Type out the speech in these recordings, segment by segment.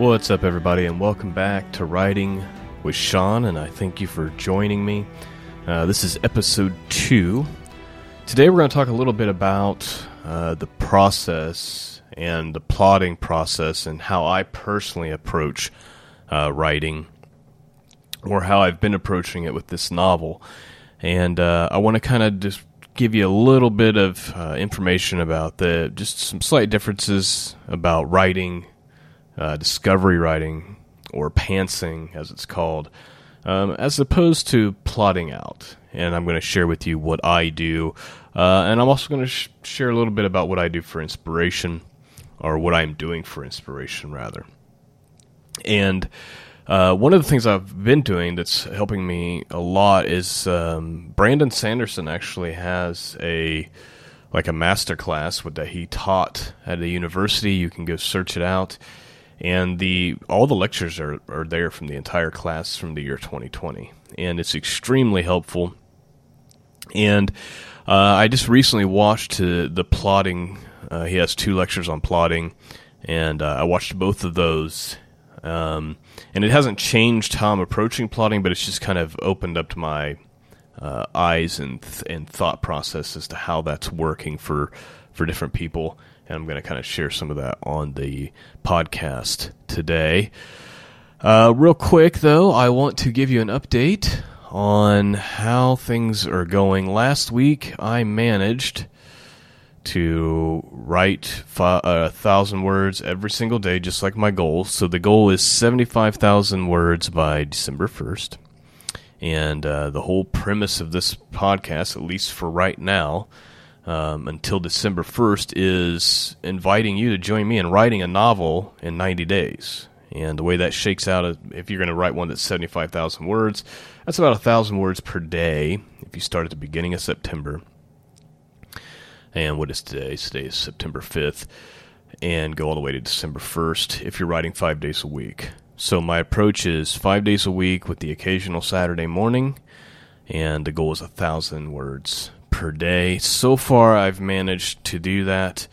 What's up, everybody, and welcome back to Writing with Shawn, and I thank you for joining me. Uh, this is episode two. Today, we're going to talk a little bit about uh, the process and the plotting process and how I personally approach uh, writing or how I've been approaching it with this novel. And uh, I want to kind of just give you a little bit of uh, information about the just some slight differences about writing uh, discovery writing or pantsing, as it's called, um, as opposed to plotting out. And I'm going to share with you what I do, uh, and I'm also going to sh- share a little bit about what I do for inspiration, or what I'm doing for inspiration, rather. And uh, one of the things I've been doing that's helping me a lot is um, Brandon Sanderson actually has a like a master class that he taught at a university. You can go search it out and the all the lectures are, are there from the entire class from the year 2020 and it's extremely helpful. And uh, i just recently watched uh, the plotting uh, he has two lectures on plotting. And uh, i watched both of those. Um, and it hasn't changed how i'm approaching plotting but it's just kind of opened up to my uh, eyes and th- and thought process as to how that's working for for different people and I'm going to kind of share some of that on the podcast today. Uh, real quick, though, I want to give you an update on how things are going. Last week, I managed to write fi- a thousand words every single day, just like my goal. So the goal is 75,000 words by December 1st. And uh, the whole premise of this podcast, at least for right now, um, until December 1st is inviting you to join me in writing a novel in 90 days. And the way that shakes out, if you're going to write one that's 75,000 words, that's about 1,000 words per day if you start at the beginning of September. And what is today? Today is September 5th. And go all the way to December 1st if you're writing five days a week. So my approach is five days a week with the occasional Saturday morning. And the goal is a 1,000 words per day. So far, I've managed to do that.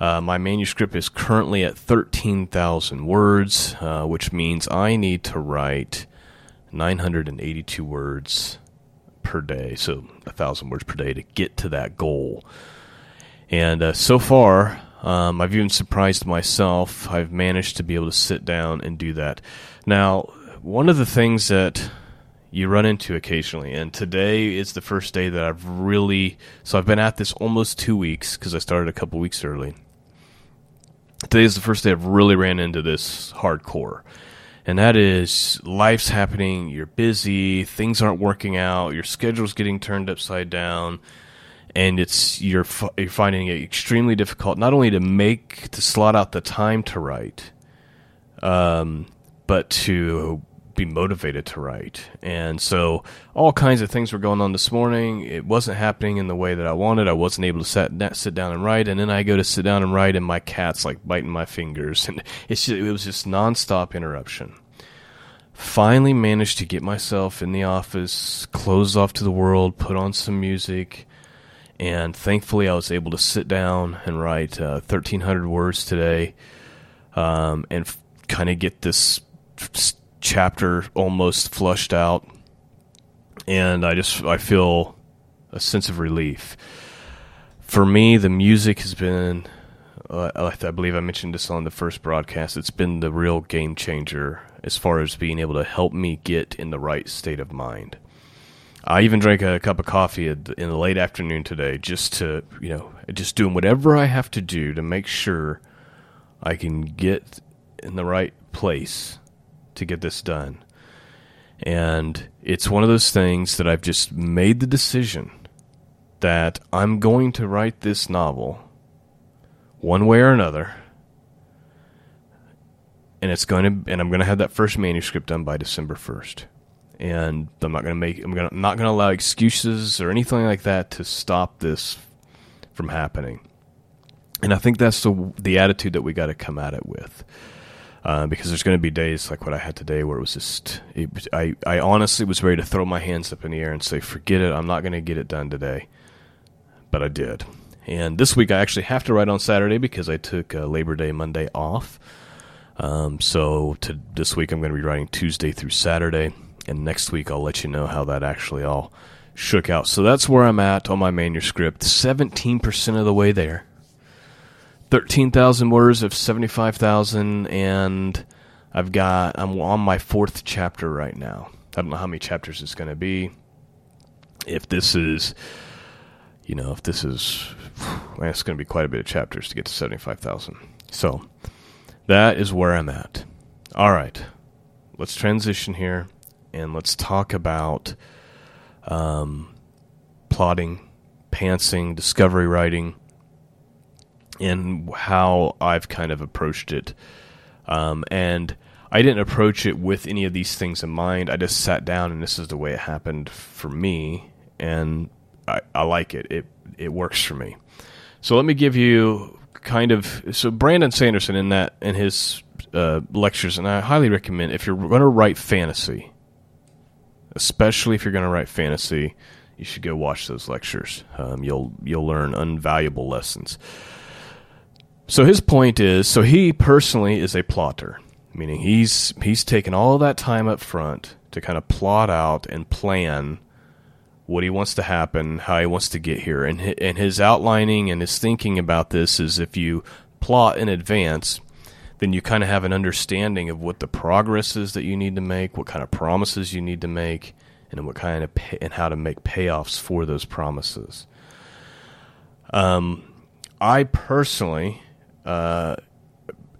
Uh, my manuscript is currently at 13,000 words, uh, which means I need to write 982 words per day, so 1,000 words per day to get to that goal. And uh, so far, um, I've even surprised myself. I've managed to be able to sit down and do that. Now, one of the things that you run into occasionally. And today is the first day that I've really. So I've been at this almost two weeks because I started a couple weeks early. Today is the first day I've really ran into this hardcore. And that is life's happening, you're busy, things aren't working out, your schedule's getting turned upside down, and it's you're you're finding it extremely difficult not only to make to slot out the time to write, um, but to be motivated to write. And so all kinds of things were going on this morning. It wasn't happening in the way that I wanted. I wasn't able to sit, sit down and write. And then I go to sit down and write, and my cat's like biting my fingers. And it's just, it was just nonstop interruption. Finally managed to get myself in the office, close off to the world, put on some music. And thankfully, I was able to sit down and write uh, 1,300 words today um, and f- kind of get this chapter almost flushed out, and I just I feel a sense of relief. For me, the music has been. Uh, I believe I mentioned this on the first broadcast. It's been the real game changer as far as being able to help me get in the right state of mind. I even drank a cup of coffee in the late afternoon today just to, you know, just doing whatever I have to do to make sure I can get in the right place to get this done. And it's one of those things that I've just made the decision that I'm going to write this novel one way or another. And it's going to and I'm going to have that first manuscript done by December 1st. And I'm not going to make I'm going to, not going to allow excuses or anything like that to stop this from happening. And I think that's the the attitude that we got to come at it with. Uh, because there's going to be days like what I had today where it was just it, I I honestly was ready to throw my hands up in the air and say forget it I'm not going to get it done today, but I did. And this week I actually have to write on Saturday because I took uh, Labor Day Monday off. Um, so to this week, I'm going to be writing Tuesday through Saturday, and next week I'll let you know how that actually all shook out. So that's where I'm at on my manuscript, 17% of the way there. 13,000 words of 75,000, and I've got, I'm on my fourth chapter right now. I don't know how many chapters it's going to be. If this is, you know, if this is, it's going to be quite a bit of chapters to get to 75,000. So that is where I'm at. All right, let's transition here and let's talk about um, plotting, pantsing, discovery writing, and how I've kind of approached it. Um, and I didn't approach it with any of these things in mind. I just sat down, and this is the way it happened for me, and I, I like it. It it works for me. So let me give you kind of so Brandon Sanderson in that in his uh, lectures, and I highly recommend if you're going to write fantasy, especially if you're going to write fantasy, you should go watch those lectures. Um, you'll you'll learn invaluable lessons. So his point is, so he personally is a plotter, meaning he's he's taken all that time up front to kind of plot out and plan what he wants to happen, how he wants to get here, and and his outlining and his thinking about this is if you plot in advance, then you kind of have an understanding of what the progress is that you need to make, what kind of promises you need to make, and what kind of pay, and how to make payoffs for those promises. Um, I personally uh,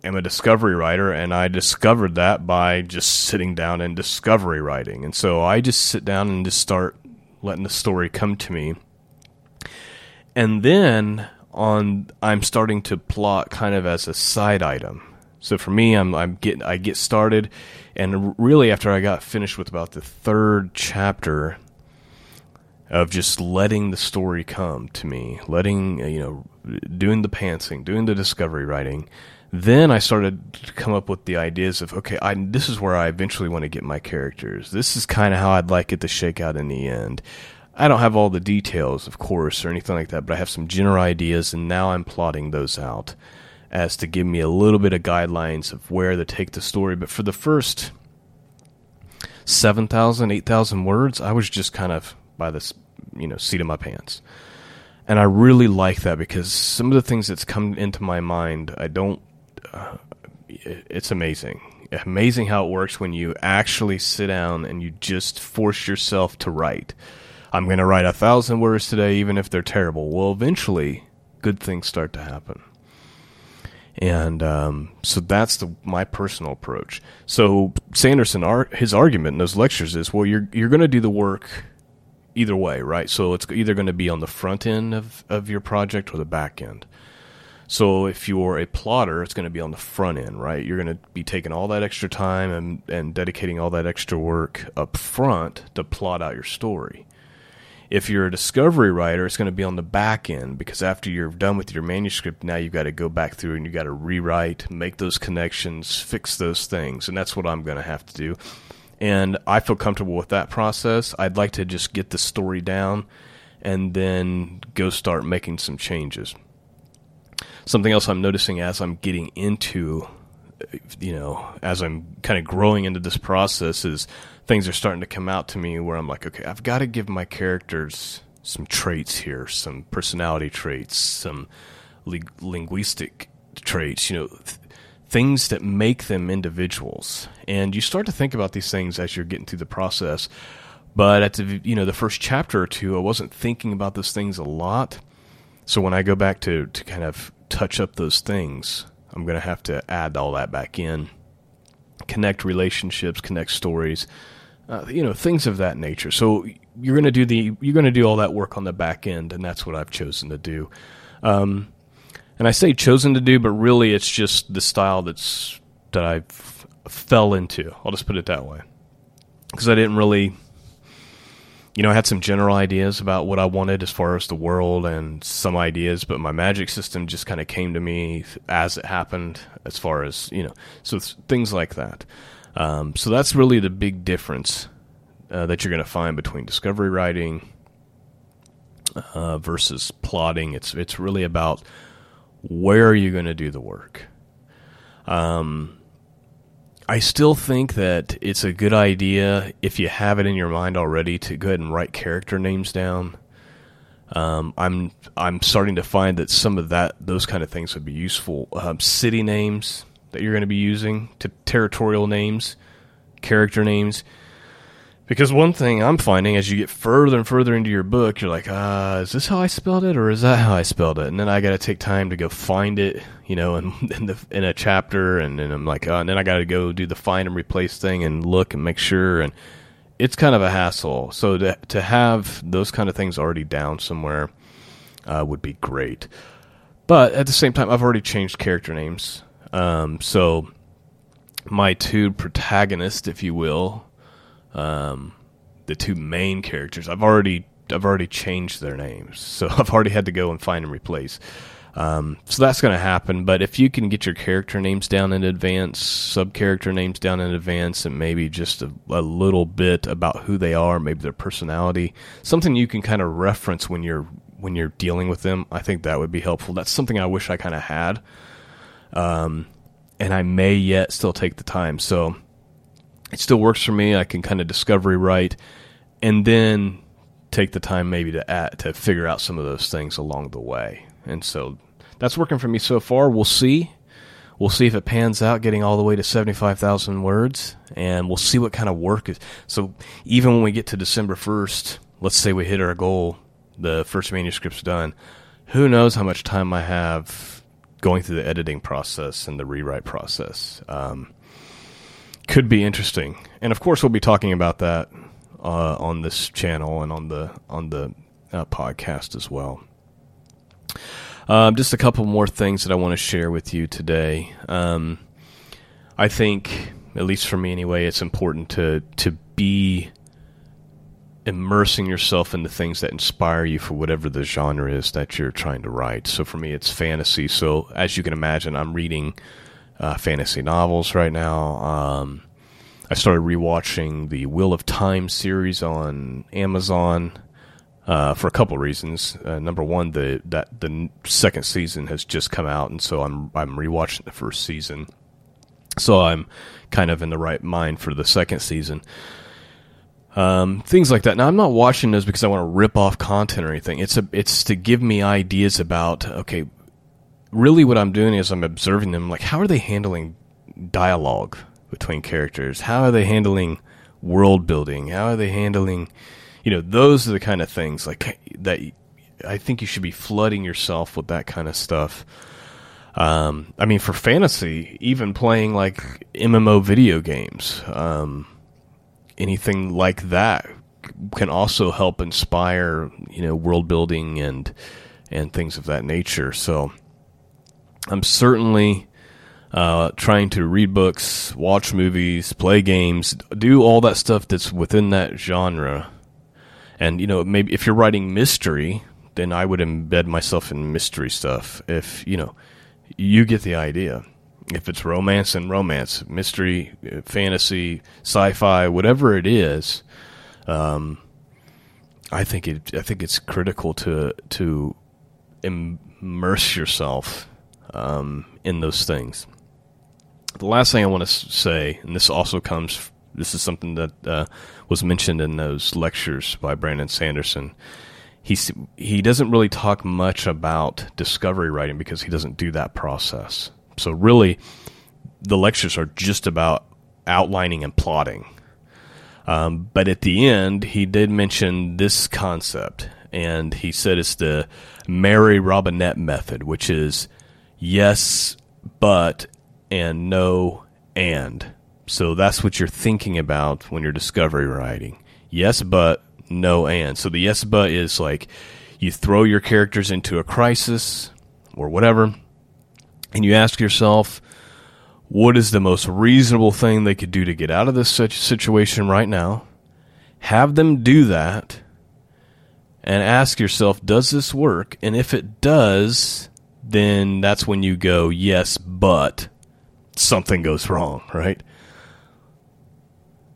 am a discovery writer, and I discovered that by just sitting down and discovery writing. And so I just sit down and just start letting the story come to me. And then on I'm starting to plot kind of as a side item. So for me, I'm I'm getting I get started, and really after I got finished with about the third chapter of just letting the story come to me, letting uh, you know, doing the pantsing, doing the discovery writing. Then I started to come up with the ideas of okay, I, this is where I eventually want to get my characters. This is kind of how I'd like it to shake out in the end. I don't have all the details, of course, or anything like that, but I have some general ideas, and now I'm plotting those out as to give me a little bit of guidelines of where to take the story. But for the first 7,000, 8,000 words, I was just kind of by the you know seat of my pants. And I really like that because some of the things that's come into my mind, I don't. Uh, it's amazing, amazing how it works when you actually sit down and you just force yourself to write. I'm going to write a thousand words today, even if they're terrible. Well, eventually, good things start to happen and um, so that's the my personal approach. So Sanderson, his argument in those lectures is, well, you're you're going to do the work either way, right? So it's either going to be on the front end of of your project or the back end. So if you're a plotter, it's going to be on the front end, right? You're going to be taking all that extra time and and dedicating all that extra work up front to plot out your story. If you're a discovery writer, it's going to be on the back end because after you're done with your manuscript, now you've got to go back through and you've got to rewrite, make those connections, fix those things. And that's what I'm going to have to do. And I feel comfortable with that process. I'd like to just get the story down and then go start making some changes. Something else I'm noticing as I'm getting into you know, as I'm kind of growing into this process, is things are starting to come out to me where I'm like, okay, I've got to give my characters some traits here, some personality traits, some li- linguistic traits, you know, th- things that make them individuals. And you start to think about these things as you're getting through the process. But at the you know the first chapter or two, I wasn't thinking about those things a lot. So when I go back to to kind of touch up those things, I'm going to have to add all that back in, connect relationships, connect stories, uh, you know, things of that nature. So you're going to do the you're going to do all that work on the back end, and that's what I've chosen to do. Um, and I say chosen to do, but really it's just the style that's that I fell into. I'll just put it that way because I didn't really you know, I had some general ideas about what I wanted as far as the world and some ideas, but my magic system just kind of came to me as it happened, as far as, you know, so things like that. Um, so that's really the big difference uh, that you're going to find between discovery writing uh, versus plotting. It's, it's really about where are you going to do the work. Um, I still think that it's a good idea if you have it in your mind already to go ahead and write character names down. Um, I'm I'm starting to find that some of that those kind of things would be useful. Um, city names that you're going to be using to territorial names, character names. Because one thing I'm finding as you get further and further into your book, you're like, ah, is this how I spelled it, or is that how I spelled it? And then I got to take time to go find it, you know, in in, the, in a chapter, and then I'm like, oh, and then I got to go do the find and replace thing and look and make sure, and it's kind of a hassle. So to to have those kind of things already down somewhere uh, would be great. But at the same time, I've already changed character names, um, so my two protagonists, if you will um, the two main characters. I've already I've already changed their names, so I've already had to go and find and replace. Um, so that's going to happen. But if you can get your character names down in advance, sub character names down in advance, and maybe just a, a, little bit about who they are, maybe their personality, something you can kind of reference when you're when you're dealing with them, I think that would be helpful. That's something I wish I kind of had. Um, and I may yet still take the time. So it still works for me. I can kind of discovery write, and then take the time maybe to add, to figure out some of those things along the way. And so that's working for me so far. We'll see. We'll see if it pans out, getting all the way to seventy-five thousand words, and we'll see what kind of work is. So even when we get to December first, let's say we hit our goal, the first manuscript's done. Who knows how much time I have going through the editing process and the rewrite process. Um, could be interesting. And of course, we'll be talking about that uh, on this channel and on the on the uh, podcast as well. Um, just a couple more things that I want to share with you today. Um, I think, at least for me anyway, it's important to to be immersing yourself in the things that inspire you for whatever the genre is that you're trying to write. So for me, it's fantasy. So as you can imagine, I'm reading uh, fantasy novels right now. Um, I started rewatching the Wheel of Time series on Amazon uh, for a couple reasons. Uh, number one, the that the second season has just come out, and so I'm I'm rewatching the first season, so I'm kind of in the right mind for the second season. Um, things like that. Now, I'm not watching those because I want to rip off content or anything. It's a, it's to give me ideas about okay, really what I'm doing is I'm observing them. Like, how are they handling dialogue between characters? How are they handling world building? How are they handling, you know, those are the kind of things like that. I think you should be flooding yourself with that kind of stuff. Um, I mean, for fantasy, even playing like MMO video games, um, anything like that can also help inspire, you know, world building and and things of that nature. So, I'm certainly uh, trying to read books, watch movies, play games, do all that stuff that's within that genre. And you know, maybe if you're writing mystery, then I would embed myself in mystery stuff. If you know, you get the idea. If it's romance and romance, mystery, fantasy, sci-fi, whatever it is, um, I think it. I think it's critical to to immerse yourself um, in those things. The last thing I want to say, and this also comes, this is something that uh, was mentioned in those lectures by Brandon Sanderson. He he doesn't really talk much about discovery writing because he doesn't do that process. So really, the lectures are just about outlining and plotting. Um, but at the end, he did mention this concept, and he said it's the Mary Robinette method, which is yes, but, and no, and. So that's what you're thinking about when you're discovery writing. Yes, but, no, and. So the yes, but is like you throw your characters into a crisis or whatever, and you ask yourself, what is the most reasonable thing they could do to get out of this situation right now? Have them do that and ask yourself, does this work? And if it does, then that's when you go, yes, but something goes wrong, right?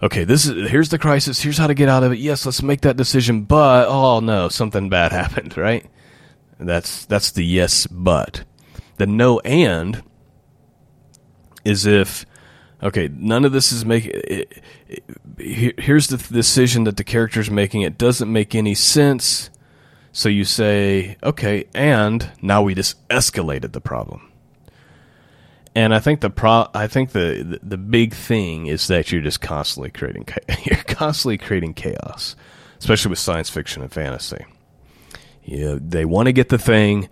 Okay, this is here's the crisis. Here's how to get out of it. Yes, let's make that decision. But oh no, something bad happened, right? That's that's the yes, but the no and is if Okay, none of this is making. Here's the decision that the character's making. It doesn't make any sense. So you say, okay, and now we just escalated the problem. And I think the pro, I think the, the, the big thing is that you're just constantly creating you're constantly creating chaos, especially with science fiction and fantasy. You know, they want to get the thing,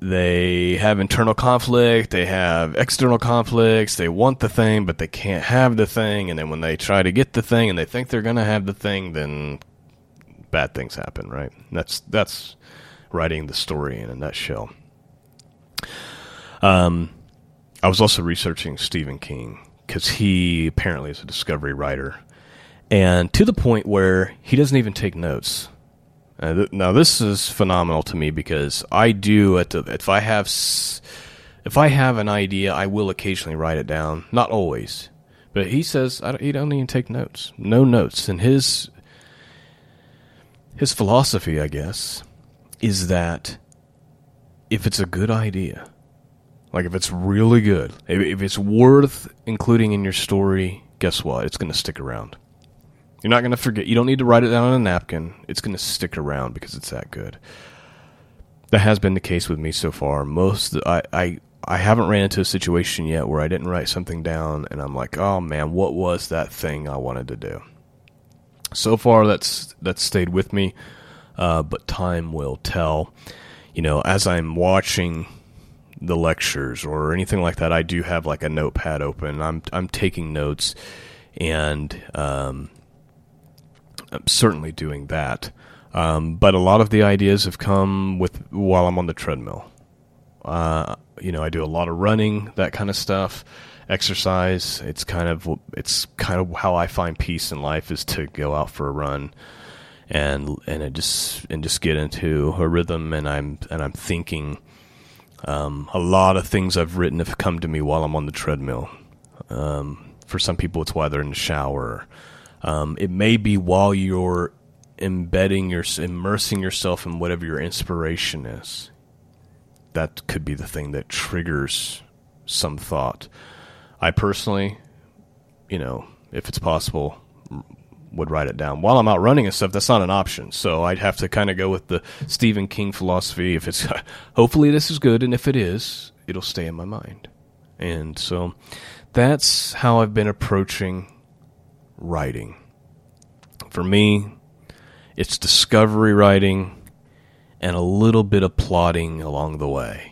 they have internal conflict, they have external conflicts, they want the thing, but they can't have the thing, and then when they try to get the thing and they think they're going to have the thing, then bad things happen, right? That's that's writing the story in a nutshell. Um, I was also researching Stephen King because he apparently is a discovery writer, and to the point where he doesn't even take notes. Uh, th- now this is phenomenal to me because I do at the, if I have if I have an idea, I will occasionally write it down. Not always, but he says don't, he don't even take notes. No notes, and his his philosophy, I guess, is that if it's a good idea, like if it's really good, if it's worth including in your story, guess what? It's going to stick around. You're not going to forget. You don't need to write it down on a napkin. It's going to stick around because it's that good. That has been the case with me so far. Most I, I I haven't ran into a situation yet where I didn't write something down and I'm like, "Oh man, what was that thing I wanted to do?" So far that's that's stayed with me. Uh, but time will tell. You know, as I'm watching the lectures or anything like that, I do have like a notepad open. I'm I'm taking notes and um, I'm certainly doing that. Um, but a lot of the ideas have come with while I'm on the treadmill. Uh, you know, I do a lot of running, that kind of stuff, exercise. It's kind of it's kind of how I find peace in life is to go out for a run, and and it just and just get into a rhythm. And I'm and I'm thinking. Um, a lot of things I've written have come to me while I'm on the treadmill. Um, for some people, it's while they're in the shower. Um, it may be while you're embedding your immersing yourself in whatever your inspiration is. That could be the thing that triggers some thought. I personally, you know, if it's possible, would write it down while I'm out running and stuff. That's not an option. So I'd have to kind of go with the Stephen King philosophy. If it's hopefully this is good, and if it is, it'll stay in my mind. And so that's how I've been approaching writing. For me, it's discovery writing and a little bit of plotting along the way.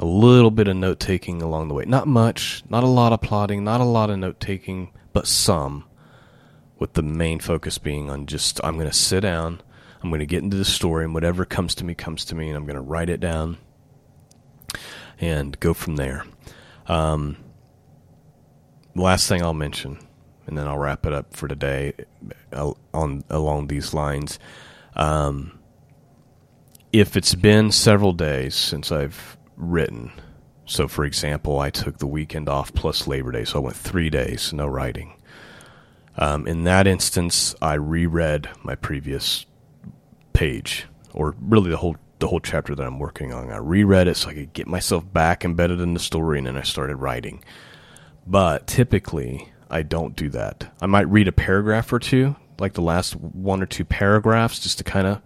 A little bit of note taking along the way. Not much, not a lot of plotting, not a lot of note taking, but some. With the main focus being on just, I'm going to sit down, I'm going to get into the story, and whatever comes to me, comes to me, and I'm going to write it down and go from there. Um, last thing I'll mention and then I'll wrap it up for today on along these lines. Um, if it's been several days since I've written, so for example, I took the weekend off plus Labor Day, so I went three days no writing. Um, in that instance, I reread my previous page, or really the whole the whole chapter that I'm working on. I reread it so I could get myself back embedded in the story, and then I started writing. But typically, I don't do that. I might read a paragraph or two, like the last one or two paragraphs, just to kind of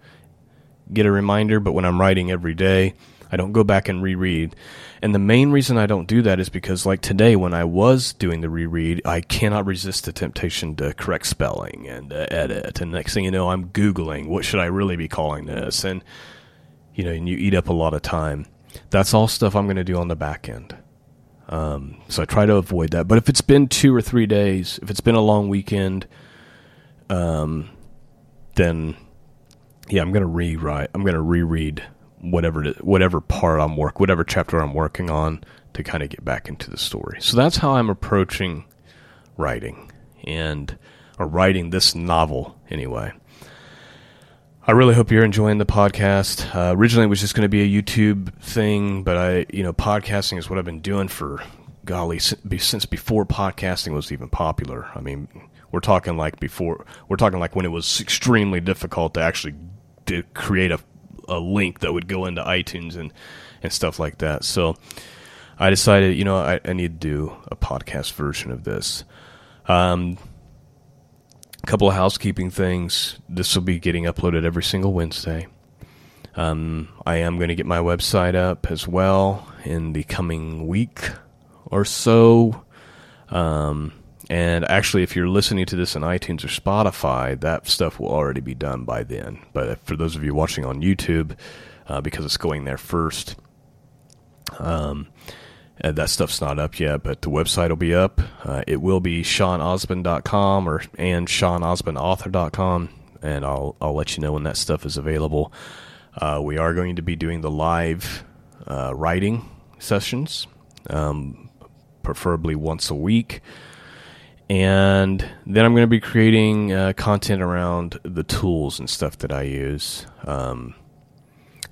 get a reminder. But when I'm writing every day, I don't go back and reread. And the main reason I don't do that is because, like today, when I was doing the reread, I cannot resist the temptation to correct spelling and uh, edit. And next thing you know, I'm Googling, what should I really be calling this? And, you know, and you eat up a lot of time. That's all stuff I'm going to do on the back end. Um, so I try to avoid that. But if it's been two or three days, if it's been a long weekend, um, then yeah, I'm gonna rewrite. I'm gonna reread whatever whatever part I'm work, whatever chapter I'm working on to kind of get back into the story. So that's how I'm approaching writing and or writing this novel anyway. I really hope you're enjoying the podcast. Uh, originally, it was just going to be a YouTube thing, but I, you know, podcasting is what I've been doing for golly since before podcasting was even popular. I mean, we're talking like before. We're talking like when it was extremely difficult to actually to create a a link that would go into iTunes and and stuff like that. So. I decided, you know, I, I need to do a podcast version of this. Um, a couple of housekeeping things. This will be getting uploaded every single Wednesday. Um, I am going to get my website up as well in the coming week or so. Um, and actually, if you're listening to this on iTunes or Spotify, that stuff will already be done by then. But for those of you watching on YouTube, uh, because it's going there first, um, that stuff's not up yet, but the website will be up. Uh, it will be ShawnOzbun.com or and ShawnOzbunAuthor.com, and I'll I'll let you know when that stuff is available. Uh, we are going to be doing the live uh, writing sessions, um, preferably once a week. And then I'm going to be creating uh, content around the tools and stuff that I use. Um,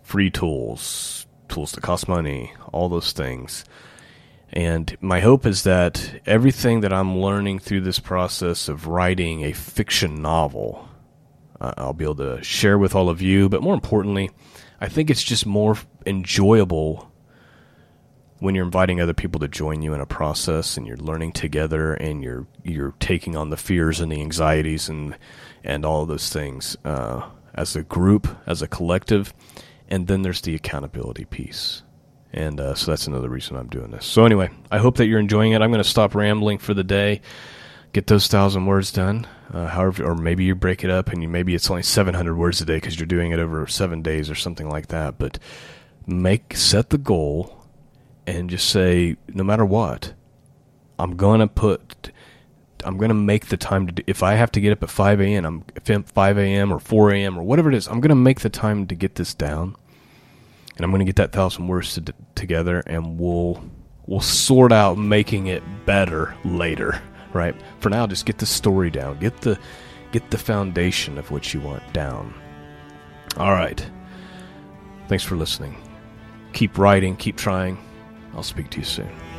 free tools, tools that cost money, all those things. And my hope is that everything that I'm learning through this process of writing a fiction novel, uh, I'll be able to share with all of you. But more importantly, I think it's just more enjoyable when you're inviting other people to join you in a process and you're learning together and you're you're taking on the fears and the anxieties and and all those things uh, as a group, as a collective, and then there's the accountability piece. And uh, so that's another reason I'm doing this. So anyway, I hope that you're enjoying it. I'm going to stop rambling for the day, get those thousand words done. Uh, however, or maybe you break it up and you maybe it's only 700 words a day because you're doing it over seven days or something like that. But make set the goal and just say, no matter what, I'm gonna put, I'm gonna make the time to. Do, if I have to get up at 5 a.m., I'm 5 a.m. or 4 a.m. or whatever it is, I'm gonna make the time to get this down, and I'm gonna get that thousand words to, together, and we'll we'll sort out making it better later. Right? For now, just get the story down. Get the get the foundation of what you want down. All right. Thanks for listening. Keep writing. Keep trying. I'll speak to you soon.